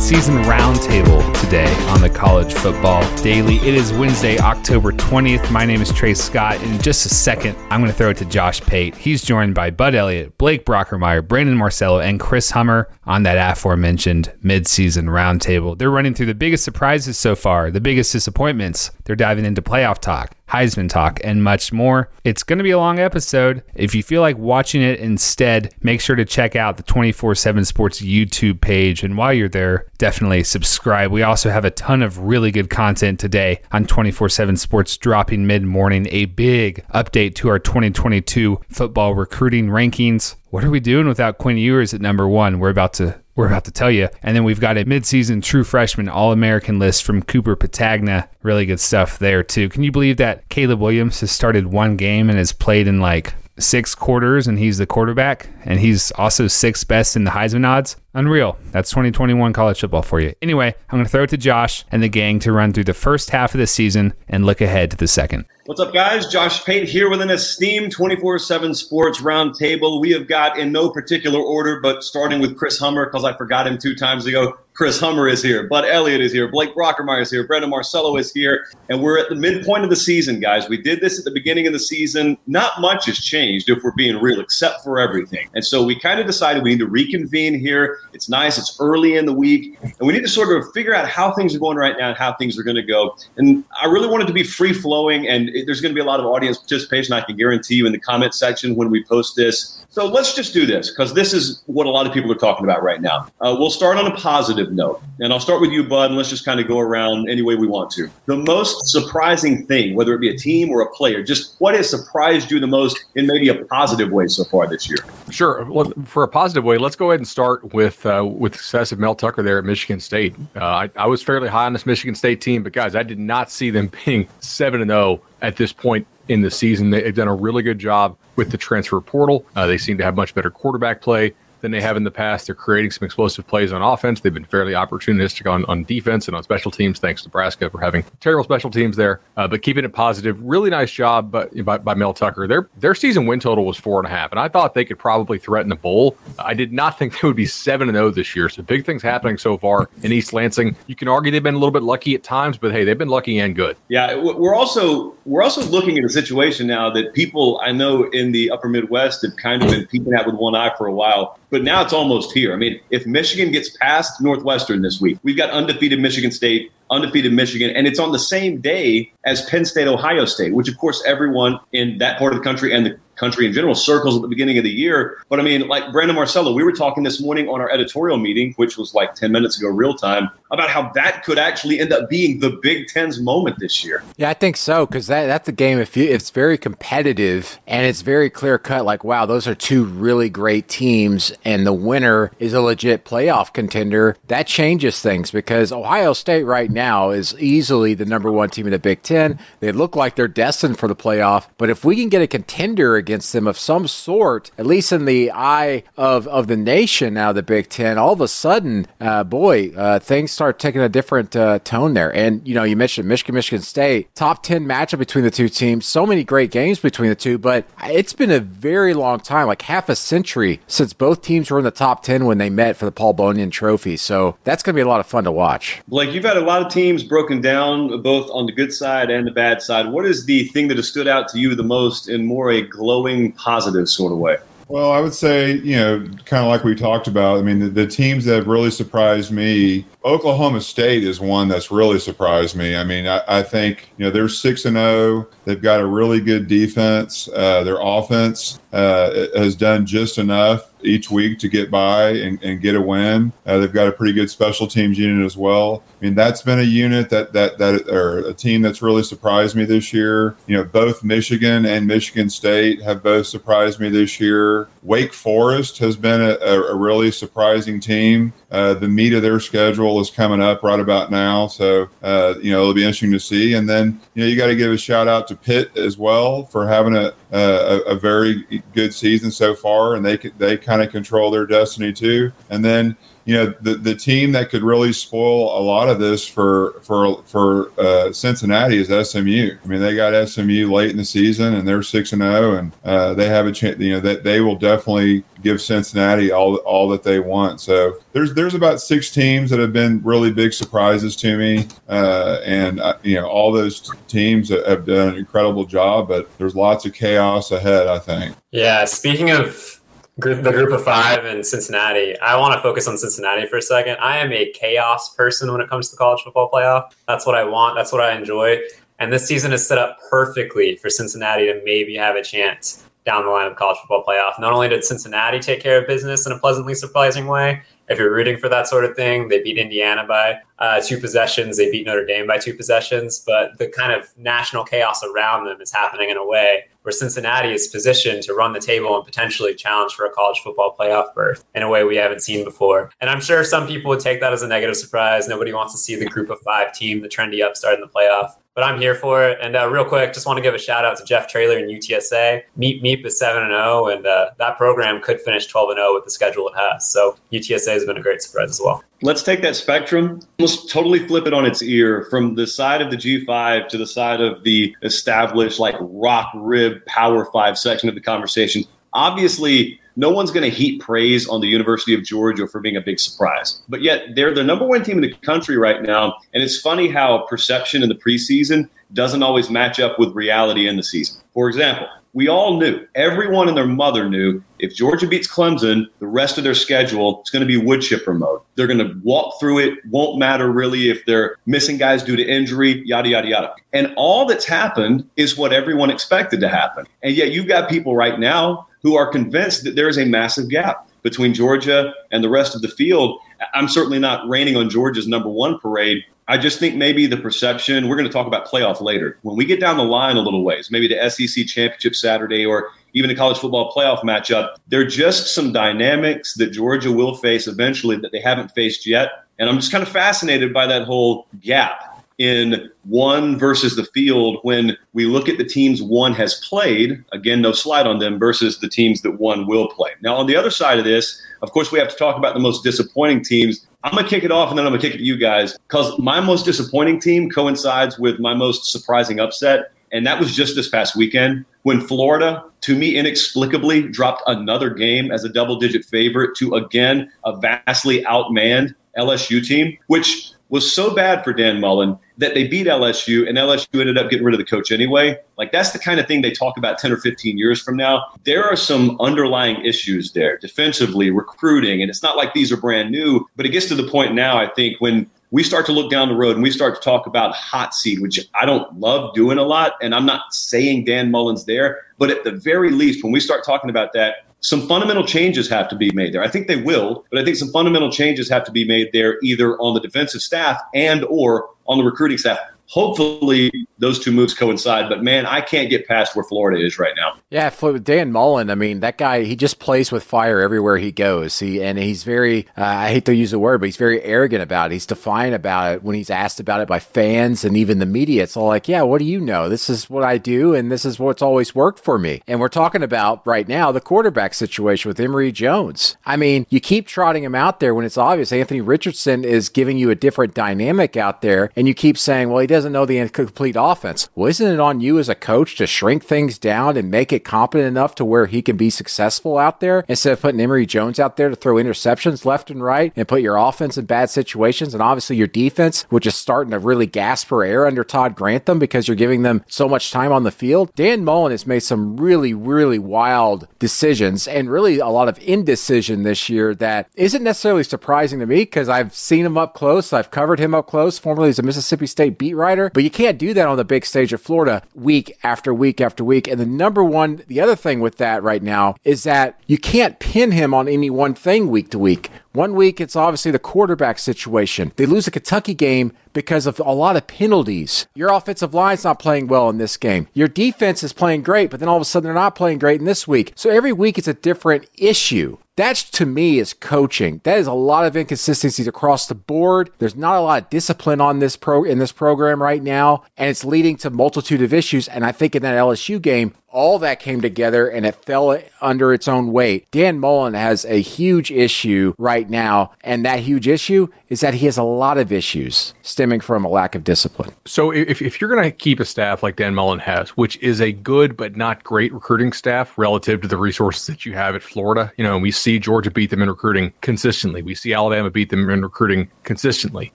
Midseason roundtable today on the College Football Daily. It is Wednesday, October 20th. My name is Trey Scott. In just a second, I'm going to throw it to Josh Pate. He's joined by Bud Elliott, Blake Brockermeyer, Brandon Marcello, and Chris Hummer on that aforementioned midseason roundtable. They're running through the biggest surprises so far, the biggest disappointments. They're diving into playoff talk, Heisman talk, and much more. It's going to be a long episode. If you feel like watching it instead, make sure to check out the 24 7 Sports YouTube page. And while you're there, definitely subscribe. We also have a ton of really good content today on 24 7 Sports dropping mid morning, a big update to our 2022 football recruiting rankings. What are we doing without Quinn Ewers at number one? We're about to we're about to tell you. And then we've got a midseason true freshman All American list from Cooper Petagna. Really good stuff there, too. Can you believe that Caleb Williams has started one game and has played in like six quarters and he's the quarterback and he's also sixth best in the Heisman odds? Unreal. That's 2021 college football for you. Anyway, I'm going to throw it to Josh and the gang to run through the first half of the season and look ahead to the second. What's up, guys? Josh Pate here with an esteemed 24 7 sports roundtable. We have got in no particular order, but starting with Chris Hummer, because I forgot him two times ago. Chris Hummer is here. Bud Elliott is here. Blake Brockermeyer is here. Brandon Marcello is here. And we're at the midpoint of the season, guys. We did this at the beginning of the season. Not much has changed, if we're being real, except for everything. And so we kind of decided we need to reconvene here. It's nice. It's early in the week. And we need to sort of figure out how things are going right now and how things are going to go. And I really wanted to be free flowing. And there's going to be a lot of audience participation, I can guarantee you, in the comment section when we post this. So let's just do this because this is what a lot of people are talking about right now. Uh, we'll start on a positive note. And I'll start with you, Bud, and let's just kind of go around any way we want to. The most surprising thing, whether it be a team or a player, just what has surprised you the most in maybe a positive way so far this year? Sure. Well, for a positive way, let's go ahead and start with uh, with success of Mel Tucker there at Michigan State. Uh, I, I was fairly high on this Michigan State team, but guys, I did not see them being seven and zero oh at this point in the season. They've done a really good job with the transfer portal. Uh, they seem to have much better quarterback play than they have in the past. They're creating some explosive plays on offense. They've been fairly opportunistic on, on defense and on special teams. Thanks to Nebraska for having terrible special teams there, uh, but keeping it positive. Really nice job by, by, by, Mel Tucker. Their their season win total was four and a half, and I thought they could probably threaten the bowl. I did not think they would be seven and zero oh this year. So big things happening so far in East Lansing. You can argue they've been a little bit lucky at times, but hey, they've been lucky and good. Yeah, we're also we're also looking at a situation now that people I know in the Upper Midwest have kind of been peeking at with one eye for a while but now it's almost here. I mean, if Michigan gets past Northwestern this week, we've got undefeated Michigan State, undefeated Michigan, and it's on the same day as Penn State, Ohio State, which of course everyone in that part of the country and the country in general circles at the beginning of the year. But I mean, like Brandon Marcello, we were talking this morning on our editorial meeting, which was like 10 minutes ago, real time, about how that could actually end up being the Big Ten's moment this year. Yeah, I think so because that, that's a game. If you, it's very competitive and it's very clear cut, like wow, those are two really great teams, and the winner is a legit playoff contender. That changes things because Ohio State right now is easily the number one team in the Big Ten. They look like they're destined for the playoff, but if we can get a contender against them of some sort, at least in the eye of, of the nation now, the Big Ten, all of a sudden, uh, boy, uh, things start taking a different uh, tone there. And, you know, you mentioned Michigan, Michigan State, top 10 matchup between the two teams. So many great games between the two, but it's been a very long time, like half a century since both teams were in the top 10 when they met for the Paul Bunyan Trophy. So that's going to be a lot of fun to watch. Like you've had a lot of teams broken down, both on the good side and the bad side. What is the thing that has stood out to you the most in more a glowing positive sort of way? Well, I would say, you know, kind of like we talked about. I mean, the, the, teams that have really surprised me, Oklahoma State is one that's really surprised me. I mean, I, I think, you know, they're 6 and 0. They've got a really good defense. Uh, their offense uh, has done just enough each week to get by and, and get a win. Uh, they've got a pretty good special teams unit as well. I mean, that's been a unit that that that or a team that's really surprised me this year. You know, both Michigan and Michigan State have both surprised me this year. Wake Forest has been a, a really surprising team. Uh, the meat of their schedule is coming up right about now, so uh, you know it'll be interesting to see. And then you know you got to give a shout out to Pitt as well for having a a, a very good season so far, and they they kind of control their destiny too. And then you know the the team that could really spoil a lot of this for for for uh, Cincinnati is SMU. I mean, they got SMU late in the season, and they're six and zero, oh, and uh, they have a chance. You know that they will definitely give Cincinnati all all that they want. So there's there's about six teams that have been really big surprises to me, uh, and uh, you know all those teams have done an incredible job. But there's lots of chaos ahead. I think. Yeah. Speaking of group, the group of five in Cincinnati. I want to focus on Cincinnati for a second. I am a chaos person when it comes to the college football playoff. That's what I want. That's what I enjoy. And this season is set up perfectly for Cincinnati to maybe have a chance down the line of college football playoff. Not only did Cincinnati take care of business in a pleasantly surprising way, if you're rooting for that sort of thing, they beat Indiana by uh, two possessions. They beat Notre Dame by two possessions. But the kind of national chaos around them is happening in a way where Cincinnati is positioned to run the table and potentially challenge for a college football playoff berth in a way we haven't seen before. And I'm sure some people would take that as a negative surprise. Nobody wants to see the group of five team, the trendy upstart in the playoff but I'm here for it. And uh, real quick, just want to give a shout out to Jeff Traylor and UTSA. Meep Meep is seven and zero, and uh, that program could finish twelve and zero with the schedule it has. So UTSA has been a great surprise as well. Let's take that spectrum. Let's totally flip it on its ear from the side of the G5 to the side of the established, like rock rib Power Five section of the conversation. Obviously, no one's going to heap praise on the University of Georgia for being a big surprise. But yet they're the number one team in the country right now. And it's funny how perception in the preseason doesn't always match up with reality in the season. For example, we all knew, everyone and their mother knew, if Georgia beats Clemson, the rest of their schedule is going to be wood chipper mode. They're going to walk through it. Won't matter really if they're missing guys due to injury, yada, yada, yada. And all that's happened is what everyone expected to happen. And yet you've got people right now who are convinced that there is a massive gap between Georgia and the rest of the field. I'm certainly not raining on Georgia's number one parade. I just think maybe the perception, we're going to talk about playoff later. When we get down the line a little ways, maybe the SEC championship Saturday or even a college football playoff matchup, there are just some dynamics that Georgia will face eventually that they haven't faced yet. And I'm just kind of fascinated by that whole gap in one versus the field when we look at the teams one has played, again, no slide on them, versus the teams that one will play. Now, on the other side of this, of course, we have to talk about the most disappointing teams. I'm to kick it off and then I'm to kick it to you guys because my most disappointing team coincides with my most surprising upset. And that was just this past weekend when Florida, to me, inexplicably dropped another game as a double digit favorite to, again, a vastly outmanned LSU team, which was so bad for Dan Mullen that they beat LSU and LSU ended up getting rid of the coach anyway. Like that's the kind of thing they talk about 10 or 15 years from now. There are some underlying issues there defensively, recruiting, and it's not like these are brand new, but it gets to the point now, I think, when we start to look down the road and we start to talk about hot seat, which I don't love doing a lot. And I'm not saying Dan Mullen's there, but at the very least, when we start talking about that, some fundamental changes have to be made there. I think they will, but I think some fundamental changes have to be made there either on the defensive staff and or on the recruiting staff hopefully those two moves coincide. But man, I can't get past where Florida is right now. Yeah, Dan Mullen. I mean, that guy he just plays with fire everywhere he goes. He and he's very uh, I hate to use the word, but he's very arrogant about it. He's defiant about it when he's asked about it by fans and even the media. It's all like, yeah, what do you know? This is what I do, and this is what's always worked for me. And we're talking about right now the quarterback situation with Emory Jones. I mean, you keep trotting him out there when it's obvious Anthony Richardson is giving you a different dynamic out there, and you keep saying, well, he doesn't know the incomplete offense. Well, isn't it on you as a coach to shrink things down and make it competent enough to where he can be successful out there instead of putting Emory Jones out there to throw interceptions left and right and put your offense in bad situations and obviously your defense, which is starting to really gasp for air under Todd Grantham because you're giving them so much time on the field. Dan Mullen has made some really, really wild decisions and really a lot of indecision this year that isn't necessarily surprising to me because I've seen him up close. I've covered him up close, formerly as a Mississippi State beat writer, but you can't do that on the big stage of Florida week after week after week. And the number one, the other thing with that right now is that you can't pin him on any one thing week to week. One week, it's obviously the quarterback situation. They lose a Kentucky game because of a lot of penalties. Your offensive line's not playing well in this game. Your defense is playing great, but then all of a sudden they're not playing great in this week. So every week it's a different issue. That to me is coaching. That is a lot of inconsistencies across the board. There's not a lot of discipline on this pro in this program right now, and it's leading to multitude of issues. And I think in that LSU game, all that came together and it fell under its own weight. Dan Mullen has a huge issue right now, and that huge issue is that he has a lot of issues stemming from a lack of discipline. So if, if you're going to keep a staff like Dan Mullen has, which is a good but not great recruiting staff relative to the resources that you have at Florida, you know, we see Georgia beat them in recruiting consistently. We see Alabama beat them in recruiting consistently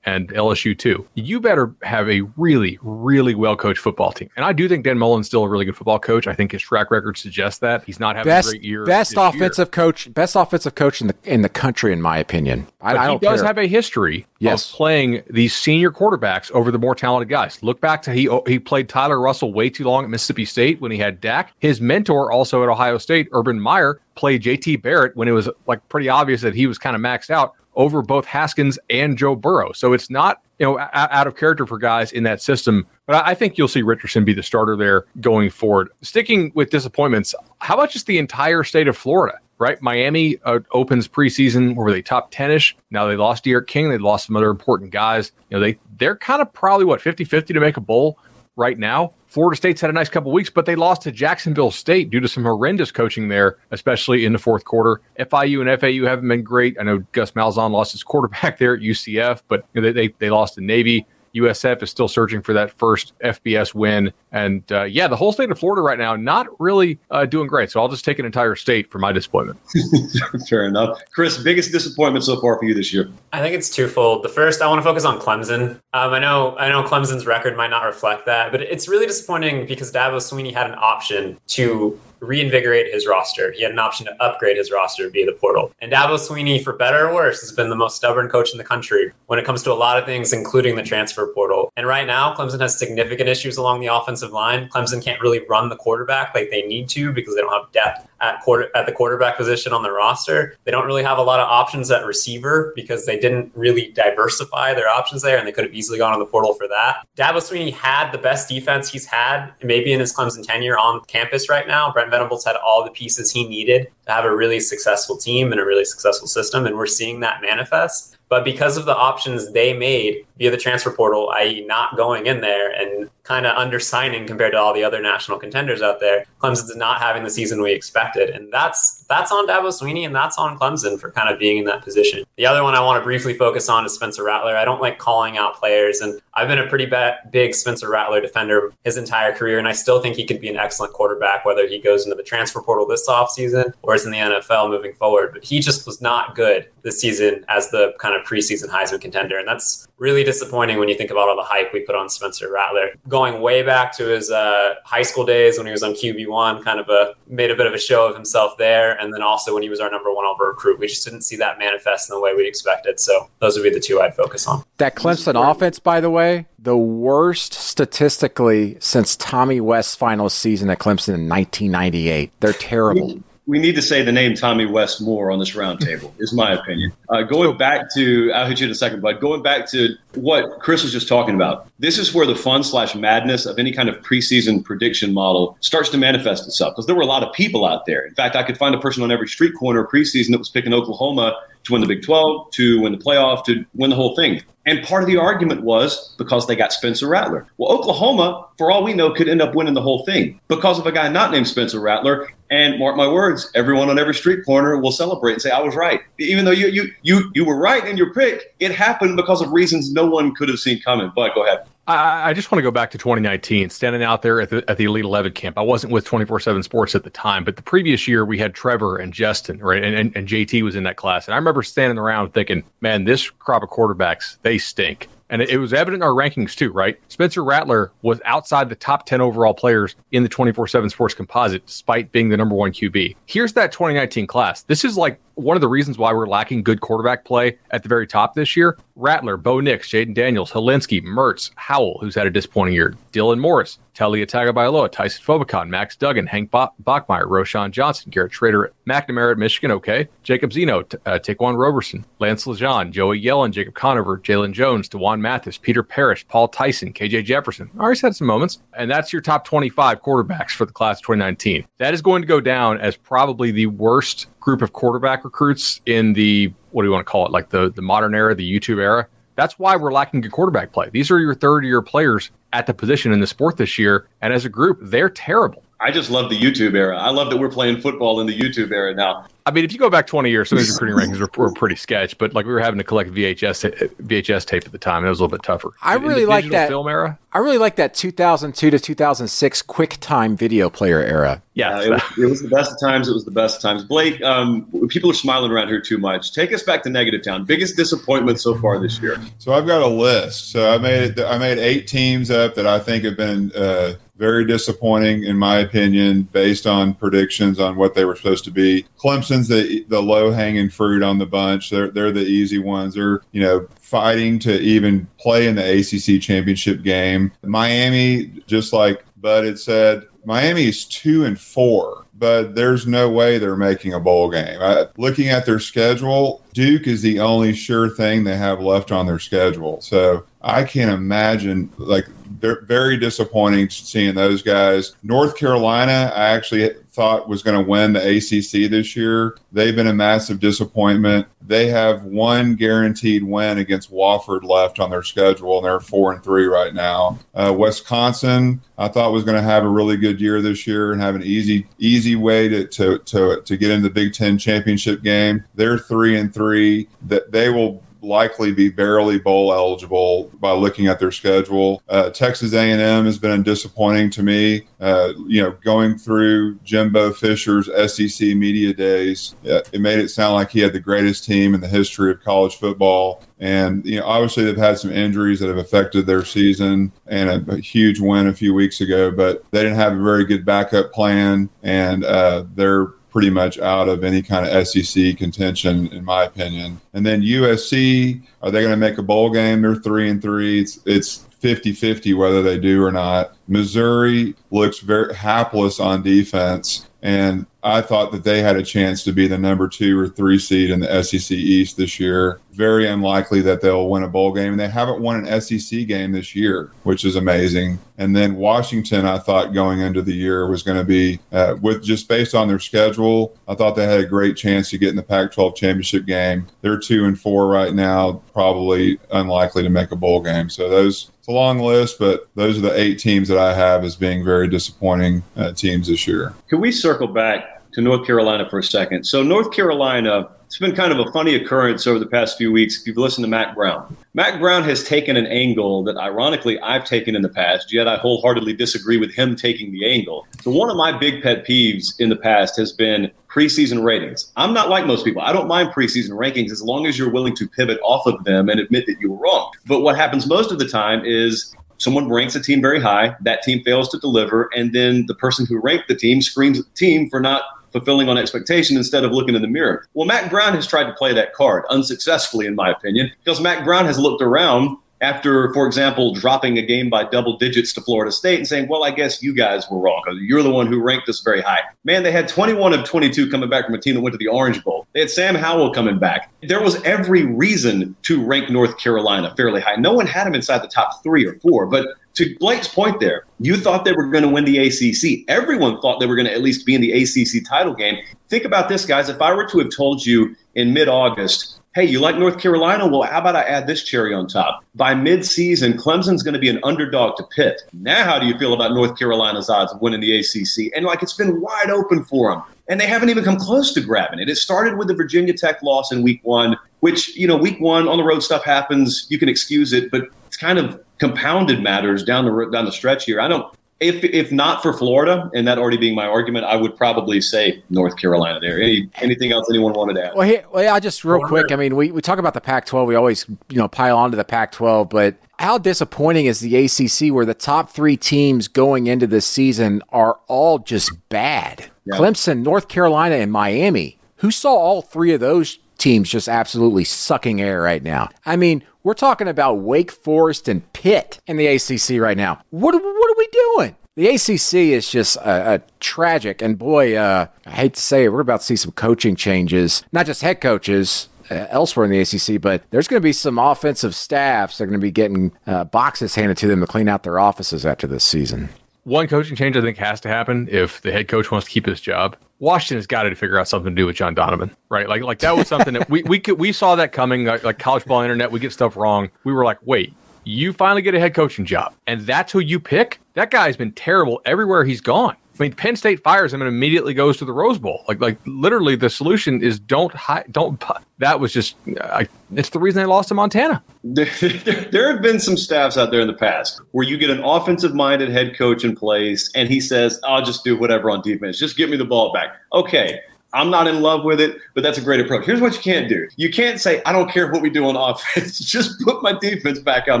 and LSU too. You better have a really, really well coached football team. And I do think Dan Mullen's still a really good football coach. I think his track record suggests that he's not having best, a great year. Best offensive year. coach, best offensive coach in the in the country, in my opinion. I, I, don't. He does care. have a history yes. of playing these senior quarterbacks over the more talented guys. Look back to he oh, he played Tyler Russell way too long at Mississippi State when he had Dak. His mentor, also at Ohio State, Urban Meyer, played JT Barrett when it was like pretty obvious that he was kind of maxed out over both Haskins and Joe Burrow. So it's not you know out of character for guys in that system. But I think you'll see Richardson be the starter there going forward. Sticking with disappointments, how about just the entire state of Florida? Right, Miami uh, opens preseason where were they top ten ish. Now they lost D'Eriq King, they lost some other important guys. You know they they're kind of probably what 50-50 to make a bowl right now. Florida State's had a nice couple weeks, but they lost to Jacksonville State due to some horrendous coaching there, especially in the fourth quarter. FIU and FAU haven't been great. I know Gus Malzahn lost his quarterback there at UCF, but they, they, they lost to Navy. USF is still searching for that first FBS win. And uh, yeah, the whole state of Florida right now, not really uh, doing great. So I'll just take an entire state for my disappointment. Fair enough. Chris, biggest disappointment so far for you this year? I think it's twofold. The first, I want to focus on Clemson. Um, I know I know Clemson's record might not reflect that, but it's really disappointing because Dabo Swinney had an option to reinvigorate his roster. He had an option to upgrade his roster via the portal. And Dabo Swinney, for better or worse, has been the most stubborn coach in the country when it comes to a lot of things, including the transfer portal. And right now, Clemson has significant issues along the offensive line. Clemson can't really run the quarterback like they need to because they don't have depth at quarter at the quarterback position on the roster. They don't really have a lot of options at receiver because they didn't really diversify their options there, and they could have easily gone on the portal for that. Dabo Swinney had the best defense he's had maybe in his Clemson tenure on campus right now. Brent Venables had all the pieces he needed have a really successful team and a really successful system, and we're seeing that manifest. But because of the options they made via the transfer portal, i.e., not going in there and kind of undersigning compared to all the other national contenders out there, Clemson's not having the season we expected, and that's that's on Dabo Swinney and that's on Clemson for kind of being in that position. The other one I want to briefly focus on is Spencer Rattler. I don't like calling out players, and I've been a pretty ba- big Spencer Rattler defender his entire career, and I still think he could be an excellent quarterback, whether he goes into the transfer portal this offseason or is in the NFL moving forward. But he just was not good this season as the kind of preseason Heisman contender, and that's really disappointing when you think about all the hype we put on Spencer Rattler. Going way back to his uh, high school days when he was on QB1, kind of a made a bit of a show of himself there, and then also when he was our number one over recruit, we just didn't see that manifest in the way we expected. So those would be the two I'd focus on. That Clemson offense, by the way, the worst statistically since Tommy West's final season at Clemson in 1998. They're terrible we need to say the name Tommy West more on this roundtable, is my opinion. Uh, going back to, I'll hit you in a second, but going back to what Chris was just talking about, this is where the fun slash madness of any kind of preseason prediction model starts to manifest itself because there were a lot of people out there. In fact, I could find a person on every street corner preseason that was picking Oklahoma to win the Big 12, to win the playoff, to win the whole thing. And part of the argument was because they got Spencer Rattler. Well, Oklahoma, for all we know, could end up winning the whole thing because of a guy not named Spencer Rattler. And mark my words, everyone on every street corner will celebrate and say, I was right. Even though you you you you were right in your pick, it happened because of reasons no one could have seen coming. But go ahead. I, I, just want to go back to 2019, standing out there at the, at the Elite 11 camp. I wasn't with 24 7 Sports at the time, but the previous year we had Trevor and Justin, right? And, and, and JT was in that class. And I remember standing around thinking, man, this crop of quarterbacks, they stink. And it was evident in our rankings too, right? Spencer Rattler was outside the top 10 overall players in the 24 7 sports composite, despite being the number one QB. Here's that 2019 class. This is like one of the reasons why we're lacking good quarterback play at the very top this year. Rattler, Bo Nix, Jayden Daniels, Hilinski, Mertz, Howell, who's had a disappointing year, Dylan Morris, Taulia Tagovailoa, Taisun Phommachanh, Max Duggan, Hank ba- Bachmeier, Roschon Johnson, Garrett Shrader, McNamara at Michigan, okay, Jacob Zeno, t- uh, Taquan Roberson, Lance LeGendre, Joey Yellen, Jacob Conover, Jalen Jones, D'Wan Mathis, Peter Parrish, Paul Tyson, KJ Jefferson. Already had some moments. And that's your top 25 quarterbacks for the class of 2019. That is going to go down as probably the worst group of quarterback recruits in the, what do you want to call it, like the, the modern era, the YouTube era. That's why we're lacking good quarterback play. These are your third year players at the position in the sport this year. And as a group, they're terrible. I just love the YouTube era. I love that we're playing football in the YouTube era now. I mean, if you go back 20 years, some of these recruiting rankings were, were, pretty sketch, but like we were having to collect VHS VHS tape at the time, and it was a little bit tougher. I really like that film era. I really like that 2002 to 2006 QuickTime video player era. Yeah, uh, it, was, it, was, the best of times. It was the best of times. Blake, um, people are smiling around here too much. Take us back to Negative Town. Biggest disappointment so far this year. So I've got a list. So I made it. I made eight teams up that I think have been. Uh, very disappointing in my opinion based on predictions on what they were supposed to be. Clemson's the the low hanging fruit on the bunch. They're they're the easy ones. They're you know fighting to even play in the acc championship game. Miami just like bud had said miami is two and four but there's no way they're making a bowl game. I, looking at their schedule, Duke is the only sure thing they have left on their schedule. So I can't imagine like they're very disappointing seeing those guys. North Carolina, I actually thought was going to win the ACC this year. They've been a massive disappointment. They have one guaranteed win against Wofford left on their schedule, and they're four and three right now. Uh, Wisconsin, I thought was going to have a really good year this year and have an easy easy way to to to, to get in the Big Ten championship game. They're three and three. That they will likely be barely bowl eligible by looking at their schedule. Uh, Texas A&M has been disappointing to me. Uh, you know, going through Jimbo Fisher's SEC media days, it made it sound like he had the greatest team in the history of college football. And you know, obviously they've had some injuries that have affected their season, and a, a huge win a few weeks ago. But they didn't have a very good backup plan, and uh, they're pretty much out of any kind of SEC contention, in my opinion. And then USC, are they going to make a bowl game? They're three and three. It's it's 50 50 whether they do or not. Missouri looks very hapless on defense. And I thought that they had a chance to be the number two or three seed in the SEC East this year. Very unlikely that they'll win a bowl game. And they haven't won an SEC game this year, which is amazing. And then Washington, I thought going into the year was going to be, uh, with just based on their schedule, I thought they had a great chance to get in the Pac 12 championship game. They're two and four right now, probably unlikely to make a bowl game. So those, it's a long list, but those are the eight teams that I have as being very disappointing uh, teams this year. Can we circle back to North Carolina for a second? So, North Carolina, it's been kind of a funny occurrence over the past few weeks. If you've listened to Mack Brown, Mack Brown has taken an angle that, ironically, I've taken in the past, yet I wholeheartedly disagree with him taking the angle. So, one of my big pet peeves in the past has been preseason ratings. I'm not like most people. I don't mind preseason rankings as long as you're willing to pivot off of them and admit that you were wrong. But what happens most of the time is someone ranks a team very high, that team fails to deliver, and then the person who ranked the team screams at the team for not fulfilling on expectation instead of looking in the mirror. Well, Mack Brown has tried to play that card unsuccessfully, in my opinion, because Mack Brown has looked around after, for example, dropping a game by double digits to Florida State and saying, well, I guess you guys were wrong you're the one who ranked us very high. Man, they had 21 of 22 coming back from a team that went to the Orange Bowl. They had Sam Howell coming back. There was every reason to rank North Carolina fairly high. No one had them inside the top three or four, but to Blake's point there, you thought they were going to win the ACC. Everyone thought they were going to at least be in the ACC title game. Think about this, guys. If I were to have told you in mid August, hey, you like North Carolina? Well, how about I add this cherry on top? By mid-season, Clemson's going to be an underdog to Pitt. Now, how do you feel about North Carolina's odds of winning the ACC? And like it's been wide open for them, and they haven't even come close to grabbing it. It started with the Virginia Tech loss in Week One, which you know, Week One on the road stuff happens. You can excuse it, but it's kind of compounded matters down the down the stretch here. I don't. If if not for Florida, and that already being my argument, I would probably say North Carolina there. Any anything else anyone wanted to add? Well, here, well, yeah, just real quick. I mean, we, we talk about the Pac-12. We always you know pile onto the Pac-12, but how disappointing is the ACC, where the top three teams going into this season are all just bad? Yeah. Clemson, North Carolina, and Miami. Who saw all three of those teams just absolutely sucking air right now. I mean, we're talking about Wake Forest and Pitt in the ACC right now. What, what are we doing? The ACC is just a, tragic, and boy, uh, I hate to say it, we're about to see some coaching changes, not just head coaches, uh, elsewhere in the ACC, but there's going to be some offensive staffs that are going to be getting uh, boxes handed to them to clean out their offices after this season. One coaching change I think has to happen if the head coach wants to keep his job. Washington has got to figure out something to do with John Donovan, right? Like, like that was something that we we could, we saw that coming. Like, like college ball internet, we get stuff wrong. We were like, wait, you finally get a head coaching job, and that's who you pick. That guy's been terrible everywhere he's gone. I mean, Penn State fires him and immediately goes to the Rose Bowl. Like, like literally, the solution is don't don't. That was just. I, it's the reason they lost to Montana. There, there, there have been some staffs out there in the past where you get an offensive-minded head coach in place, and he says, "I'll just do whatever on defense. Just give me the ball back." Okay, I'm not in love with it, but that's a great approach. Here's what you can't do. You can't say, I don't care what we do on offense. Just put my defense back out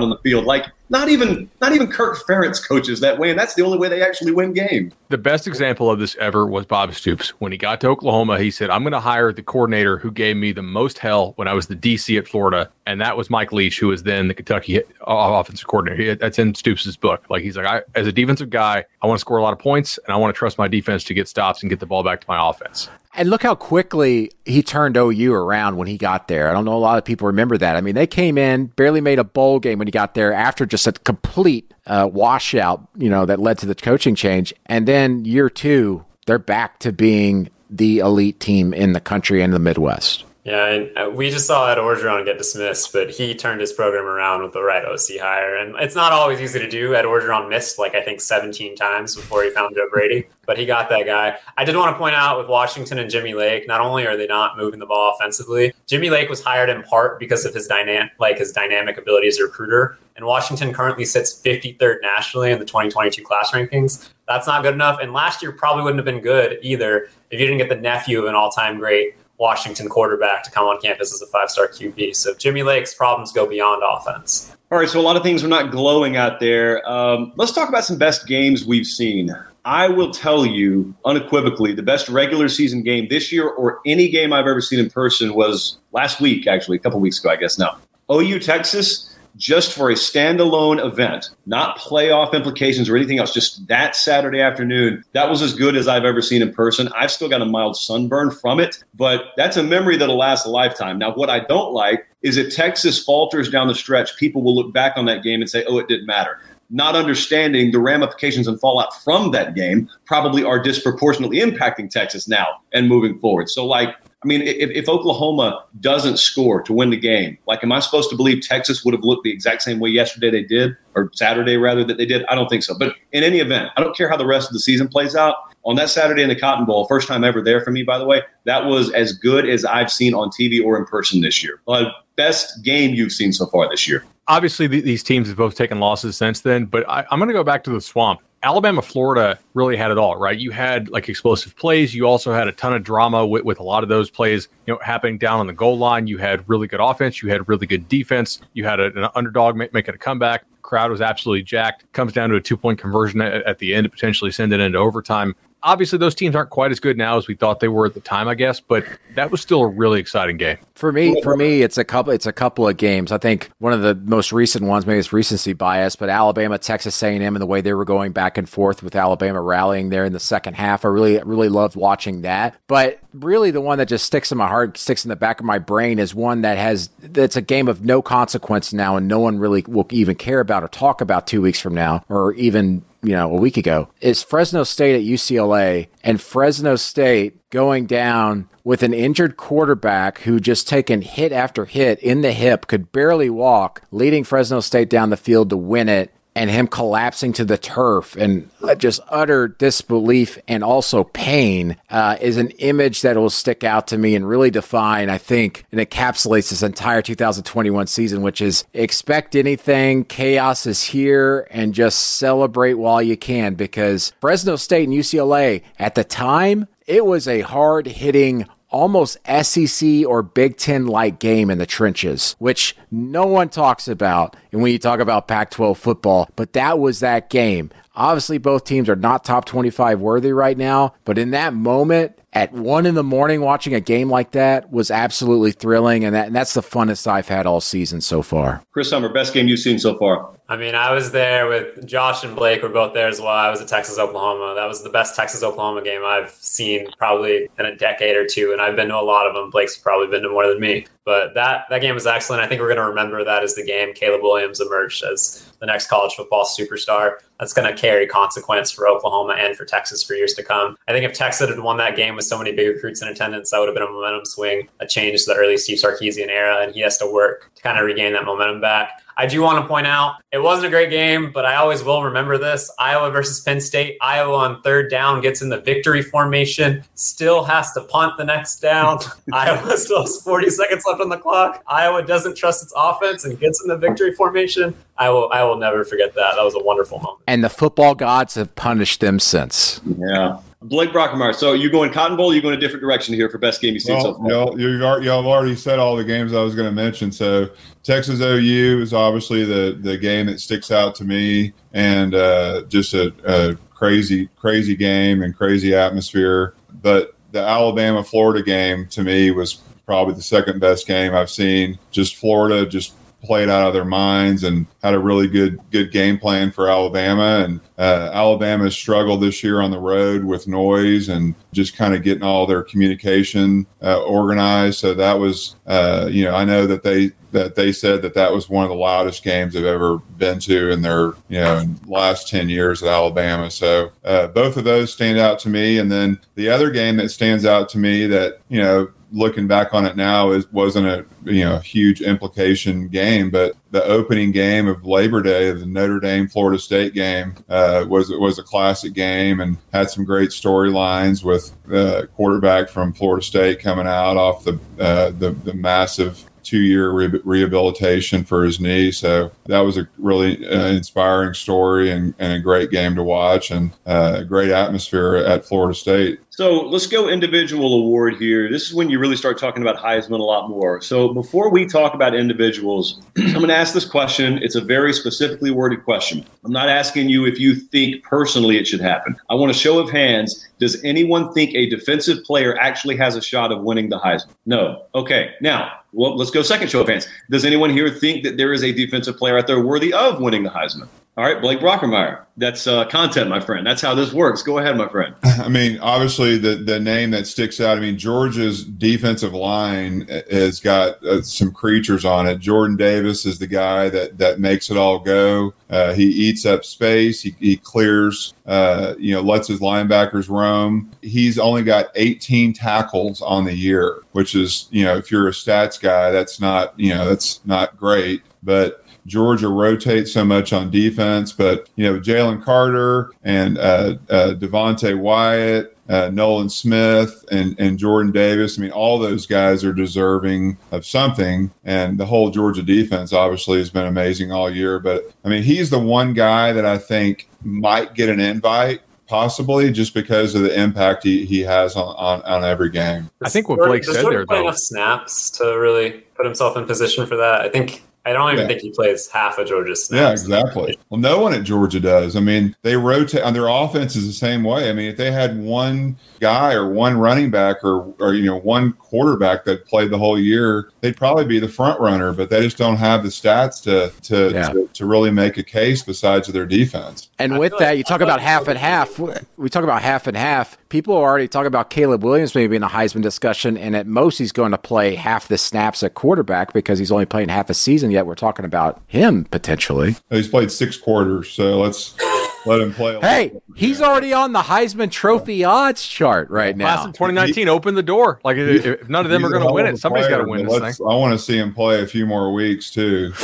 on the field. Like not even not even Kirk Ferentz coaches that way, and that's the only way they actually win games. The best example of this ever was Bob Stoops. When he got to Oklahoma, he said, I'm gonna hire the coordinator who gave me the most hell when I was the DC at Florida, and that was Mike Leach, who was then the Kentucky offensive coordinator. That's in Stoops' book. Like he's like, I, as a defensive guy, I want to score a lot of points and I want to trust my defense to get stops and get the ball back to my offense. And look how quickly he turned OU around when he got there. I don't know a lot of people remember that. I mean, they came in, barely made a bowl game when he got there after just a complete uh, washout, you know, that led to the coaching change. And then year two, they're back to being the elite team in the country and the Midwest. Yeah, and uh, we just saw Ed Orgeron get dismissed, but he turned his program around with the right OC hire. And it's not always easy to do. Ed Orgeron missed like I think 17 times before he found Joe Brady, but he got that guy. I did want to point out with Washington and Jimmy Lake, not only are they not moving the ball offensively, Jimmy Lake was hired in part because of his dynamic, like his dynamic ability as a recruiter. And Washington currently sits 53rd nationally in the 2022 class rankings. That's not good enough. And last year probably wouldn't have been good either if you didn't get the nephew of an all-time great Washington quarterback to come on campus as a five star QB. So Jimmy Lake's problems go beyond offense. All right, so a lot of things are not glowing out there. Um, let's talk about some best games we've seen. I will tell you unequivocally the best regular season game this year or any game I've ever seen in person was last week, actually, a couple weeks ago, I guess now. OU Texas just for a standalone event, not playoff implications or anything else, just that Saturday afternoon, that was as good as I've ever seen in person. I've still got a mild sunburn from it, but that's a memory that'll last a lifetime. Now, what I don't like is if Texas falters down the stretch, people will look back on that game and say, oh, it didn't matter not understanding the ramifications and fallout from that game probably are disproportionately impacting Texas now and moving forward. So, like, I mean, if, if, Oklahoma doesn't score to win the game, like, am I supposed to believe Texas would have looked the exact same way yesterday they did, or Saturday rather that they did? I don't think so. But in any event, I don't care how the rest of the season plays out. On that Saturday in the Cotton Bowl, first time ever there for me, by the way, that was as good as I've seen on TV or in person this year. But best game you've seen so far this year? Obviously, these teams have both taken losses since then, but I, I'm going to go back to the swamp. Alabama, Florida really had it all, right? You had like explosive plays. You also had a ton of drama with, with a lot of those plays, you know, happening down on the goal line. You had really good offense. You had really good defense. You had a, an underdog make, making a comeback. Crowd was absolutely jacked. Comes down to a two point conversion at, at the end to potentially send it into overtime obviously those teams aren't quite as good now as we thought they were at the time, I guess, but that was still a really exciting game. For me, for me, it's a couple it's a couple of games. I think one of the most recent ones, maybe it's recency bias, but Alabama, Texas A&M and the way they were going back and forth with Alabama rallying there in the second half. I really really loved watching that. But really the one that just sticks in my heart, sticks in the back of my brain is one that has that's a game of no consequence now and no one really will even care about or talk about 2 weeks from now or even you know, a week ago, is Fresno State at UCLA and Fresno State going down with an injured quarterback who just taken hit after hit in the hip, could barely walk, leading Fresno State down the field to win it and him collapsing to the turf and just utter disbelief and also pain uh, is an image that will stick out to me and really define, I think, and encapsulates this entire 2021 season, which is expect anything, chaos is here, and just celebrate while you can. Because Fresno State and UCLA at the time, it was a hard hitting, almost SEC or Big Ten like game in the trenches, which no one talks about. And when you talk about Pac 12 football, but that was that game. Obviously, both teams are not top 25 worthy right now, but in that moment, at one in the morning watching a game like that was absolutely thrilling, and that and that's the funnest I've had all season so far. Chris Hummer, best game you've seen so far. I mean, I was there with Josh and Blake we were both there as well. I was at Texas Oklahoma. That was the best Texas Oklahoma game I've seen probably in a decade or two, and I've been to a lot of them. Blake's probably been to more than me, but that that game was excellent. I think we're going to remember that as the game Caleb Williams emerged as the next college football superstar. That's going to carry consequence for Oklahoma and for Texas for years to come. I think if Texas had won that game with so many big recruits in attendance, that would have been a momentum swing, a change to the early Steve Sarkisian era, and he has to work to kind of regain that momentum back. I do want to point out it wasn't a great game, but I always will remember this. Iowa versus Penn State. Iowa on third down gets in the victory formation, still has to punt the next down. Iowa still has 40 seconds left on the clock. Iowa doesn't trust its offense and gets in the victory formation. I will I will never forget that. That was a wonderful moment. And the football gods have punished them since. Yeah. Blake Brockermeyer. So you going Cotton Bowl? you going a different direction here for best game you've seen well, so far? Y'all, you y'all already said all the games I was going to mention. So Texas OU is obviously the the game that sticks out to me, and uh, just a, a crazy crazy game and crazy atmosphere. But the Alabama Florida game to me was probably the second best game I've seen. Just Florida just played out of their minds and had a really good good game plan for Alabama. And uh, Alabama struggled this year on the road with noise and just kind of getting all their communication uh, organized. So that was, uh, you know, I know that they that they said that that was one of the loudest games they've ever been to in their you know last 10 years at alabama so uh, both of those stand out to me and then the other game that stands out to me that you know looking back on it now, it wasn't a you know huge implication game, but the opening game of Labor Day, the Notre Dame Florida State game, uh, was was a classic game and had some great storylines with the quarterback from Florida State coming out off the uh, the, the massive two year re- rehabilitation for his knee. So that was a really uh, inspiring story and, and, a great game to watch and uh, a great atmosphere at Florida State. So let's go individual award here. This is when you really start talking about Heisman a lot more. So before we talk about individuals, I'm going to ask this question. It's a very specifically worded question. I'm not asking you if you think personally it should happen. I want a show of hands. Does anyone think a defensive player actually has a shot of winning the Heisman? No. Okay. Now, well, let's go second show of hands. Does anyone here think that there is a defensive player out there worthy of winning the Heisman? All right, Blake Brockermeyer. That's uh, content, my friend. That's how this works. Go ahead, my friend. I mean, obviously, the the name that sticks out. I mean, Georgia's defensive line has got uh, some creatures on it. Jordan Davis is the guy that that makes it all go. Uh, he eats up space. He, he clears. Uh, you know, lets his linebackers roam. He's only got 18 tackles on the year, which is you know, if you're a stats guy, that's not you know, that's not great, but Georgia rotates so much on defense, but you know Jalen Carter and uh, uh, Devonte Wyatt, uh, Nolan Smith, and and Jordan Davis. I mean, all those guys are deserving of something, and the whole Georgia defense obviously has been amazing all year. But I mean, he's the one guy that I think might get an invite possibly just because of the impact he, he has on, on, on every game. I think what Blake said there, though, enough snaps to really put himself in position for that. I think I don't even yeah. think he plays half of Georgia's snaps. Yeah, exactly. Well, no one at Georgia does. I mean, they rotate on their offense is the same way. I mean, if they had one guy or one running back or, or you know one quarterback that played the whole year, they'd probably be the front runner. But they just don't have the stats to to, yeah. to, to, really make a case besides their defense. And I with that, like, you talk about half and half. We talk about half and half. People are already talking about Caleb Williams maybe in a Heisman discussion, and at most he's going to play half the snaps at quarterback because he's only playing half a season. Yet we're talking about him potentially. He's played six quarters, so let's let him play. hey, he's already on the Heisman Trophy odds chart right now. Class of 2019 opened the door. Like if, if none of them are going to win it, somebody's got to win this thing. I want to see him play a few more weeks too.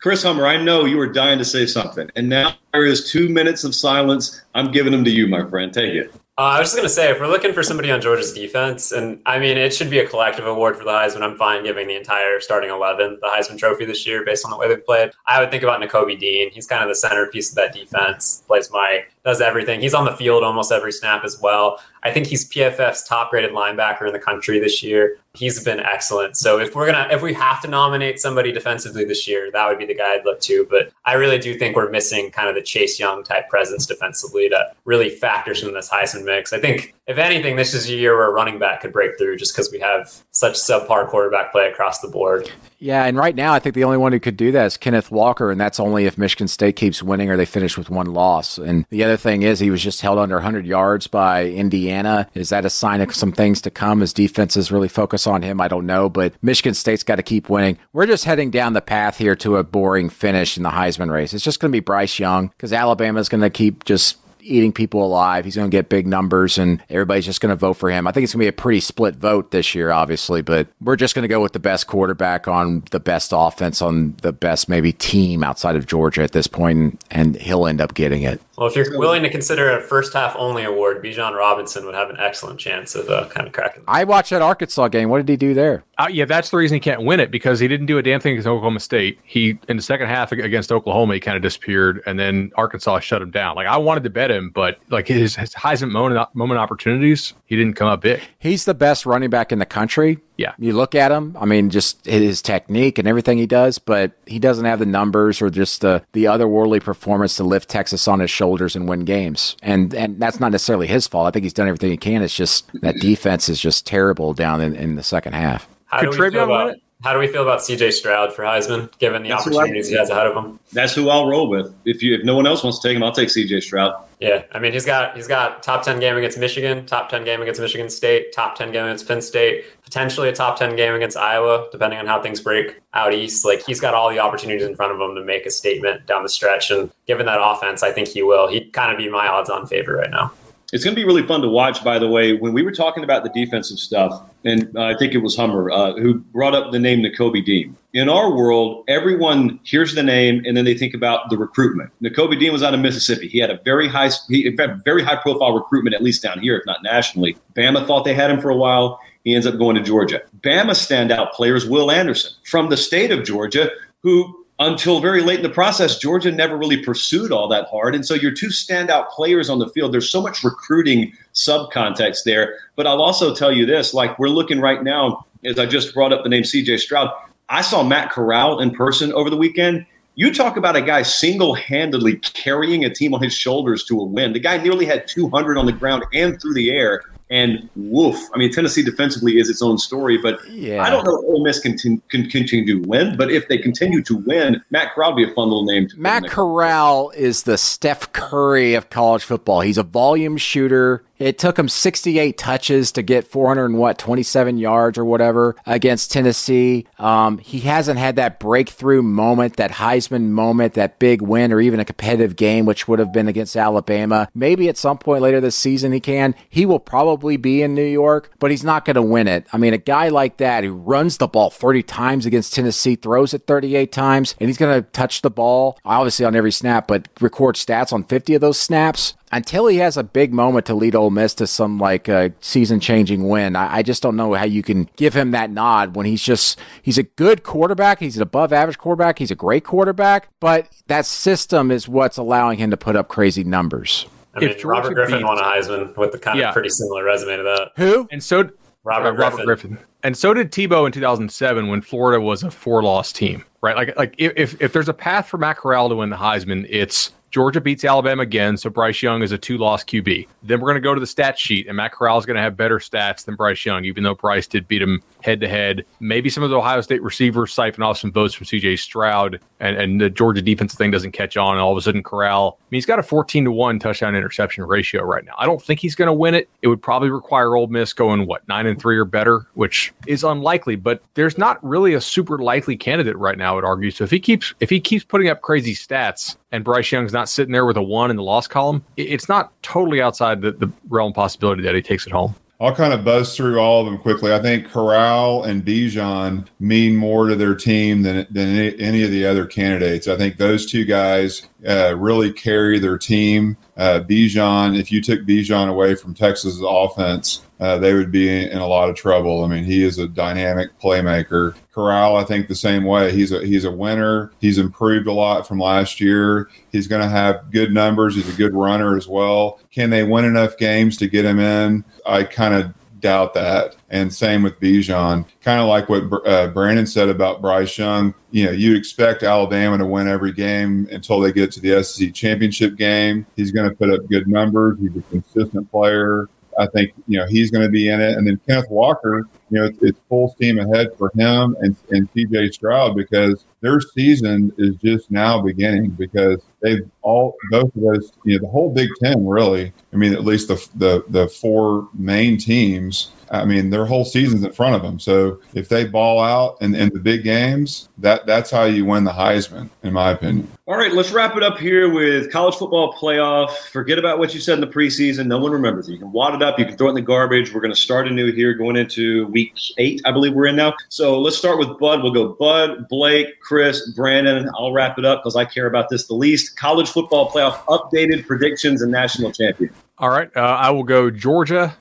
Chris Hummer, I know you were dying to say something, and now there is two minutes of silence. I'm giving them to you, my friend. Take it. Uh, I was just going to say, if we're looking for somebody on Georgia's defense, and I mean, it should be a collective award for the Heisman. I'm fine giving the entire starting 11 the Heisman Trophy this year based on the way they've played. I would think about Nakobe Dean. He's kind of the centerpiece of that defense. Plays my does everything. He's on the field almost every snap as well. I think he's PFF's top graded linebacker in the country this year. He's been excellent. So if we're gonna if we have to nominate somebody defensively this year, that would be the guy I'd look to. But I really do think we're missing kind of the Chase Young type presence defensively that really factors in this Heisman mix. I think if anything, this is a year where a running back could break through just because we have such subpar quarterback play across the board. Yeah, and right now I think the only one who could do that is Kenneth Walker, and that's only if Michigan State keeps winning or they finish with one loss. And the other thing is he was just held under 100 yards by Indiana. Is that a sign of some things to come as defenses really focus on him? I don't know, but Michigan State's got to keep winning. We're just heading down the path here to a boring finish in the Heisman race. It's just going to be Bryce Young because Alabama's going to keep just eating people alive. He's going to get big numbers, and everybody's just going to vote for him. I think it's going to be a pretty split vote this year, obviously, but we're just going to go with the best quarterback on the best offense on the best maybe team outside of Georgia at this point, and he'll end up getting it. Well, if you're willing to consider a first half only award, Bijan Robinson would have an excellent chance of uh, kind of cracking. I watched that Arkansas game. What did he do there? Uh, yeah, that's the reason he can't win it because he didn't do a damn thing against Oklahoma State. He in the second half against Oklahoma, he kind of disappeared, and then Arkansas shut him down. Like I wanted to bet him, but like his, his Heisman moment, moment opportunities, he didn't come up big. He's the best running back in the country. Yeah. You look at him, I mean, just his technique and everything he does, but he doesn't have the numbers or just the, the otherworldly performance to lift Texas on his shoulders and win games. And and that's not necessarily his fault. I think he's done everything he can. It's just that defense is just terrible down in, in the second half. How do, we feel about, how do we feel about CJ Stroud for Heisman, given the That's opportunities he has ahead of him? That's who I'll roll with. If you if no one else wants to take him, I'll take CJ Stroud. Yeah, I mean he's got he's got top ten game against Michigan, top ten game against Michigan State, top ten game against Penn State, potentially a top ten game against Iowa, depending on how things break out east. Like he's got all the opportunities in front of him to make a statement down the stretch, and given that offense, I think he will. He'd kind of be my odds-on favorite right now. It's going to be really fun to watch, by the way. When we were talking about the defensive stuff, and uh, I think it was Hummer uh, who brought up the name Nakobe Dean. In our world, everyone hears the name and then they think about the recruitment. Nakobe Dean was out of Mississippi. He had a very high, he very high profile recruitment, at least down here, if not nationally. Bama thought they had him for a while. He ends up going to Georgia. Bama standout players, Will Anderson from the state of Georgia, who until very late in the process, Georgia never really pursued all that hard. And so your two standout players on the field, there's so much recruiting subcontext there. But I'll also tell you this like we're looking right now, as I just brought up the name CJ Stroud, I saw Matt Corral in person over the weekend. You talk about a guy single handedly carrying a team on his shoulders to a win. The guy nearly had 200 on the ground and through the air. And woof, I mean, Tennessee defensively is its own story, but yeah. I don't know if Ole Miss can, can, can, continue to win. But if they continue to win, Matt Corral would be a fun little name. Matt Corral is the Steph Curry of college football. He's a volume shooter. It took him 68 touches to get 400 and what 27 yards or whatever against Tennessee. Um, he hasn't had that breakthrough moment, that Heisman moment, that big win, or even a competitive game, which would have been against Alabama. Maybe at some point later this season he can. He will probably be in New York, but he's not going to win it. I mean, a guy like that who runs the ball 30 times against Tennessee, throws it 38 times, and he's going to touch the ball obviously on every snap, but record stats on 50 of those snaps until he has a big moment to lead Ole Miss to some like uh, season changing win, I, I, just don't know how you can give him that nod when he's just he's a good quarterback, he's an above average quarterback, he's a great quarterback, but that system is what's allowing him to put up crazy numbers. I mean, if Robert Griffin beats, won a Heisman with the kind yeah. of pretty similar resume to that. Who? And so Robert, uh, Robert Griffin. And so did Tebow in 2007 when Florida was a four loss team, right? Like, like if, if there's a path for Matt Corral to win the Heisman, it's Georgia beats Alabama again, so Bryce Young is a two loss QB. Then we're going to go to the stat sheet, and Matt Corral is going to have better stats than Bryce Young, even though Bryce did beat him head to head. Maybe some of the Ohio State receivers siphon off some votes from CJ Stroud, and, and the Georgia defense thing doesn't catch on, and all of a sudden Corral. I mean, he's got a 14 to 1 touchdown interception ratio right now. I don't think he's going to win it. It would probably require Ole Miss going, what, 9 and 3 or better, which is unlikely, but there's not really a super likely candidate right now, I would argue. So if he keeps if he keeps putting up crazy stats and Bryce Young's not sitting there with a one in the loss column, it's not totally outside the, the realm possibility that he takes it home. I'll kind of buzz through all of them quickly. I think Corral and Bijan mean more to their team than than any, any of the other candidates. I think those two guys uh, really carry their team. Uh, Bijan, if you took Bijan away from Texas's offense, uh, they would be in, a lot of trouble. I mean, he is a dynamic playmaker. Corral, I think the same way. He's a he's a winner. He's improved a lot from last year. He's going to have good numbers. He's a good runner as well. Can they win enough games to get him in? I kind of doubt that. And same with Bijan. Kind of like what uh, Brandon said about Bryce Young. You know, you expect Alabama to win every game until they get to the SEC championship game. He's going to put up good numbers. He's a consistent player. I think you know he's going to be in it, and then Kenneth Walker. You know, it's, it's full steam ahead for him and and C.J. Stroud because their season is just now beginning because they've all both of those you know the whole Big Ten really. I mean, at least the the the four main teams I mean, their whole season's in front of them. So if they ball out in, in the big games, that that's how you win the Heisman, in my opinion. All right, let's wrap it up here with college football playoff. Forget about what you said in the preseason. No one remembers it. You can wad it up, you can throw it in the garbage. We're going to start anew here going into week eight, I believe we're in now. So let's start with Bud. We'll go Bud, Blake, Chris, Brandon. I'll wrap it up because I care about this the least. College football playoff updated predictions and national champion. All right, uh, I will go Georgia,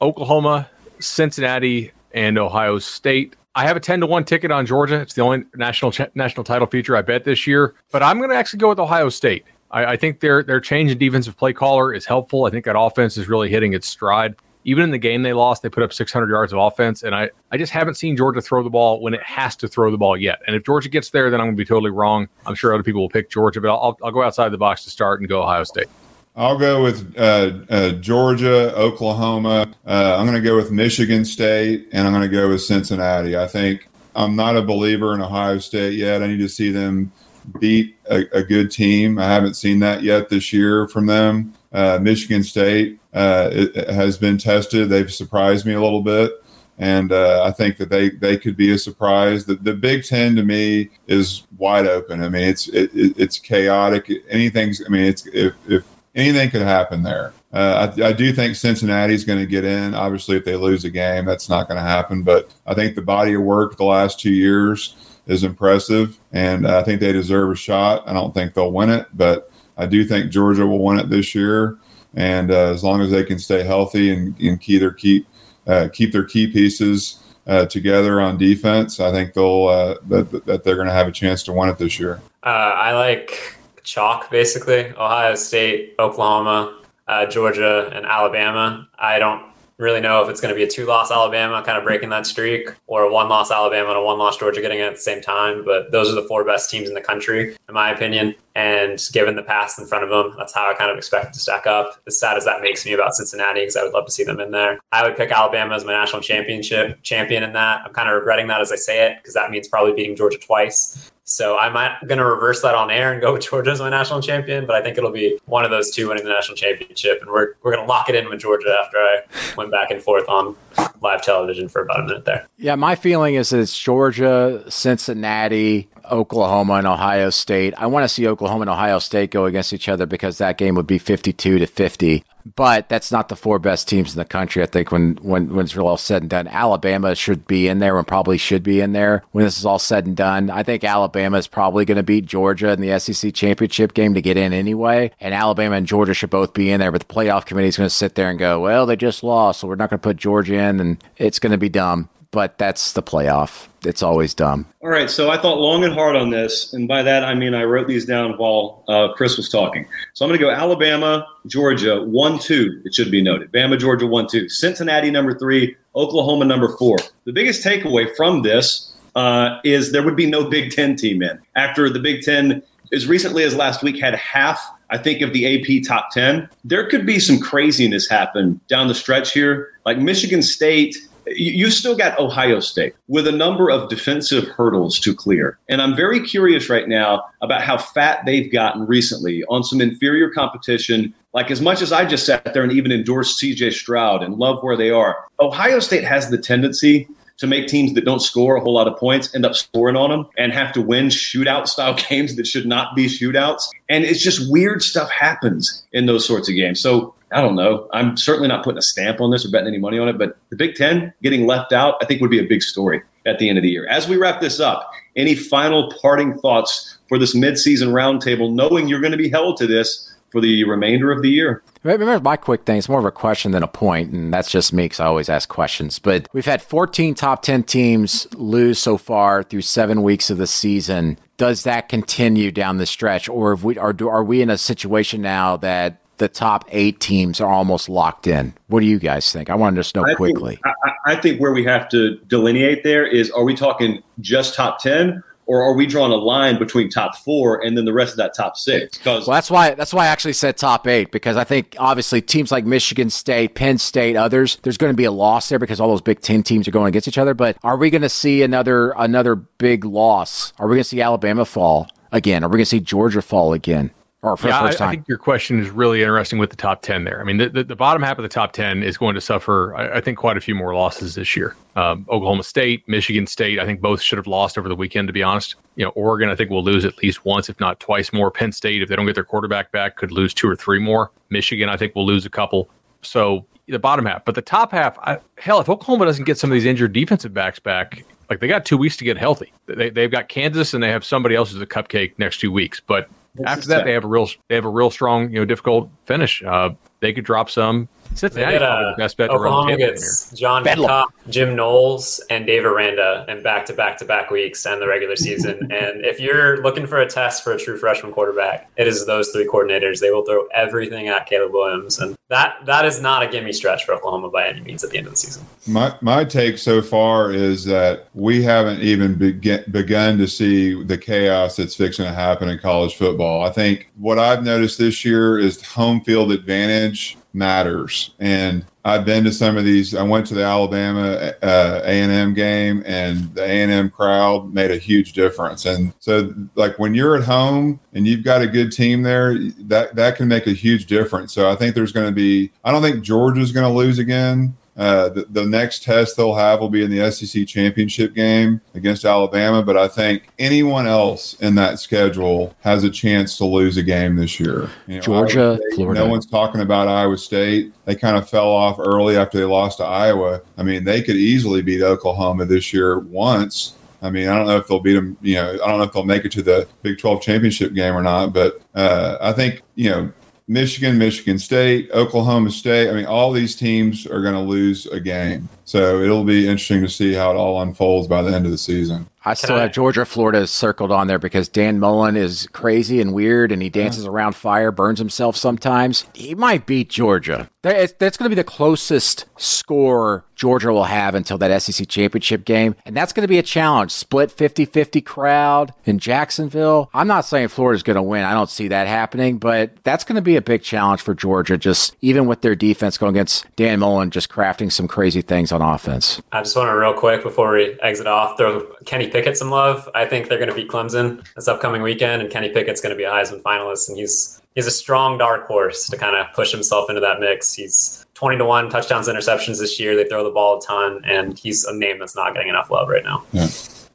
Oklahoma, Cincinnati, and Ohio State. I have a 10 to 1 ticket on Georgia. It's the only national national title feature I bet this year, but I'm going to actually go with Ohio State. I, I, think their their change in defensive play caller is helpful. I think that offense is really hitting its stride. Even in the game they lost, they put up 600 yards of offense, and I, I just haven't seen Georgia throw the ball when it has to throw the ball yet. And if Georgia gets there, then I'm going to be totally wrong. I'm sure other people will pick Georgia, but I'll, I'll go outside the box to start and go Ohio State. I'll go with uh, uh, Georgia, Oklahoma. Uh, I'm going to go with Michigan State, and I'm going to go with Cincinnati. I think I'm not a believer in Ohio State yet. I need to see them beat a, a good team. I haven't seen that yet this year from them. Uh, Michigan State uh, it, it has been tested. They've surprised me a little bit and uh, I think that they they could be a surprise. The, the Big Ten to me is wide open. I mean, it's it, it's chaotic. Anything's. I mean, it's if if anything could happen there. Uh, I, I, do think Cincinnati's going to get in. Obviously, if they lose a game, that's not going to happen. But I think the body of work the last two years is impressive, and I think they deserve a shot. I don't think they'll win it, but I do think Georgia will win it this year. And uh, as long as they can stay healthy and, and keep their keep uh, keep their key pieces uh, together on defense, I think they'll uh, that, that they're going to have a chance to win it this year. Uh, I like chalk basically Ohio State, Oklahoma, uh, Georgia, and Alabama. I don't really know if it's going to be a two loss Alabama kind of breaking that streak or a one loss Alabama and a one loss Georgia getting it at the same time. But those are the four best teams in the country, in my opinion. And given the past in front of them, that's how I kind of expect to stack up. As sad as that makes me about Cincinnati, because I would love to see them in there. I would pick Alabama as my national championship champion in that. I'm kind of regretting that as I say it, because that means probably beating Georgia twice. So I'm going to reverse that on air and go with Georgia as my national champion, but I think it'll be one of those two winning the national championship, and we're we're going to lock it in with Georgia after I went back and forth on live television for about a minute there. Yeah, my feeling is it's Georgia, Cincinnati, Oklahoma, and Ohio State. I want to see Oklahoma and Ohio State go against each other because that game would be 52 to 50. But that's not the four best teams in the country. I think when, when, when it's all said and done, Alabama should be in there and probably should be in there when this is all said and done. I think Alabama is probably going to beat Georgia in the SEC championship game to get in anyway. And Alabama and Georgia should both be in there. But the playoff committee is going to sit there and go, well, they just lost, so we're not going to put Georgia in, and it's going to be dumb. But that's the playoff it's always dumb. All right, so I thought long and hard on this, and by that I mean I wrote these down while uh, Chris was talking. So I'm going to go Alabama, Georgia, one two. It should be noted. Bama, Georgia, one two. Cincinnati, number three. Oklahoma, number four. The biggest takeaway from this uh, is there would be no Big Ten team in after the Big Ten as recently as last week had half I think of the AP top 10, there could be some craziness happen down the stretch here. Like Michigan State you still got Ohio State with a number of defensive hurdles to clear. And I'm very curious right now about how fat they've gotten recently on some inferior competition. Like, as much as I just sat there and even endorsed CJ Stroud and love where they are, Ohio State has the tendency to make teams that don't score a whole lot of points end up scoring on them and have to win shootout style games that should not be shootouts. And it's just weird stuff happens in those sorts of games. So I don't know. I'm certainly not putting a stamp on this or betting any money on it, but the Big Ten getting left out, I think would be a big story at the end of the year. As we wrap this up, any final parting thoughts for this midseason roundtable, knowing you're going to be held to this for the remainder of the year. Remember, my quick thing, it's more of a question than a point, and that's just me because I always ask questions. But we've had 14 top 10 teams lose so far through seven weeks of the season. Does that continue down the stretch, or we, are, are we in a situation now that the top eight teams are almost locked in? What do you guys think? I want to just know I quickly. Think, I, I think where we have to delineate there is are we talking just top 10 or are we drawing a line between top four and then the rest of that top six? Because well, that's why that's why I actually said top eight because I think obviously teams like Michigan State, Penn State, others, there's going to be a loss there because all those Big Ten teams are going against each other. But are we going to see another another big loss? Are we going to see Alabama fall again? Are we going to see Georgia fall again? Or for yeah, the first time? I, I, think your question is really interesting with the top 10 there. I mean, the, the, the bottom half of the top 10 is going to suffer, I, I think, quite a few more losses this year. Um, Oklahoma State, Michigan State, I think both should have lost over the weekend, to be honest. You know, Oregon, I think will lose at least once, if not twice more. Penn State, if they don't get their quarterback back, could lose two or three more. Michigan, I think, will lose a couple. So the bottom half, but the top half, I, hell, if Oklahoma doesn't get some of these injured defensive backs back, like they got two weeks to get healthy. They, they've got Kansas and they have somebody else as a cupcake next two weeks. But after that, they have a real they have a real strong, you know, difficult finish. Uh, they could drop some. Cincinnati get, uh, the best bet Oklahoma gets Jon Heacock, Jim Knowles, and Dave Aranda, and back to back to back weeks and the regular season. and if you're looking for a test for a true freshman quarterback, it is those three coordinators. They will throw everything at Caleb Williams, and that that is not a gimme stretch for Oklahoma by any means at the end of the season. My my take so far is that we haven't even begin, begun to see the chaos that's fixing to happen in college football. I think what I've noticed this year is home field advantage matters. And I've been to some of these. I went to the Alabama uh, A&M game, and the A&M crowd made a huge difference. And so, like when you're at home and you've got a good team there, that that can make a huge difference. So I think there's going to be. I don't think Georgia's going to lose again. Uh, the, the next test they'll have will be in the SEC championship game against Alabama, but I think anyone else in that schedule has a chance to lose a game this year. You know, Georgia, State, Florida. No one's talking about Iowa State. They kind of fell off early after they lost to Iowa. I mean, they could easily beat Oklahoma this year once. I mean, I don't know if they'll beat them. You know, I don't know if they'll make it to the Big 12 championship game or not. But uh, I think you know Michigan, Michigan State, Oklahoma State. I mean, all these teams are going to lose a game. So it'll be interesting to see how it all unfolds by the end of the season. I still have Georgia, Florida circled on there because Dan Mullen is crazy and weird, and he dances yeah. around fire, burns himself sometimes. He might beat Georgia. That's going to be the closest score Georgia will have until that SEC championship game, and that's going to be a challenge. Split 50-50 crowd in Jacksonville. I'm not saying Florida's going to win. I don't see that happening, but that's going to be a big challenge for Georgia. Just even with their defense going against Dan Mullen, just crafting some crazy things on offense. I just want to real quick before we exit off throw Kenny Pickett some love. I think they're going to beat Clemson this upcoming weekend, and Kenny Pickett's going to be a Heisman finalist, and he's he's a strong dark horse to kind of push himself into that mix. He's 20 to 1 touchdowns, interceptions this year. They throw the ball a ton, and he's a name that's not getting enough love right now. Yeah.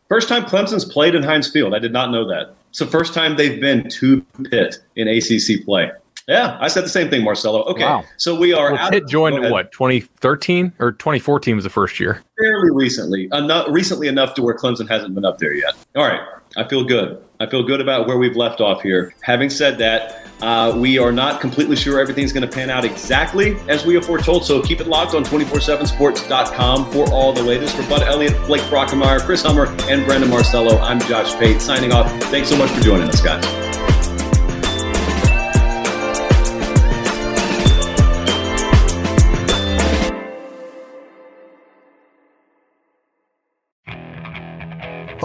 First time Clemson's played in Heinz Field. I did not know that. It's the first time they've been to Pitt in ACC play. Yeah, I said the same thing, Marcello. Okay, wow. so we are well. Pitt joined in what 2013 or 2014 was the first year. Fairly recently, enough recently enough to where Clemson hasn't been up there yet. All right, I feel good. I feel good about where we've left off here. Having said that, uh, we are not completely sure everything's going to pan out exactly as we have foretold. So keep it locked on 247sports.com for all the latest. For Bud Elliott, Blake Brockermeyer, Chris Hummer, and Brandon Marcello, I'm Josh Pate signing off. Thanks so much for joining us, guys.